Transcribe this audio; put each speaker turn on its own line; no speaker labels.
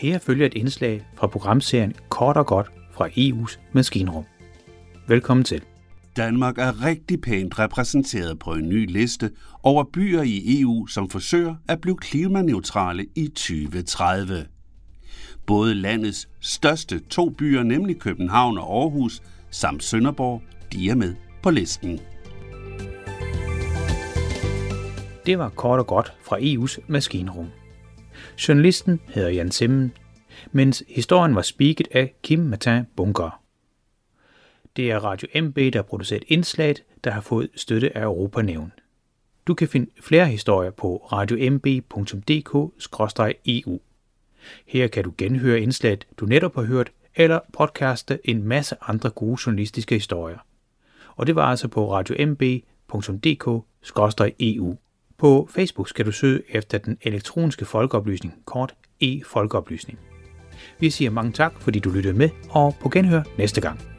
Her følger et indslag fra programserien Kort og godt fra EU's maskinrum. Velkommen til.
Danmark er rigtig pænt repræsenteret på en ny liste over byer i EU, som forsøger at blive klimaneutrale i 2030. Både landets største to byer, nemlig København og Aarhus, samt Sønderborg, de er med på listen.
Det var kort og godt fra EU's maskinrum. Journalisten hedder Jan Simmen, mens historien var spiket af Kim Martin Bunker. Det er Radio MB, der har produceret indslaget, der har fået støtte af Europanævn. Du kan finde flere historier på radiomb.dk-eu. E Her kan du genhøre indslaget, du netop har hørt, eller podcaste en masse andre gode journalistiske historier. Og det var altså på radiomb.dk-eu. På Facebook skal du søge efter den elektroniske folkeoplysning, kort e-folkeoplysning. Vi siger mange tak, fordi du lyttede med, og på genhør næste gang.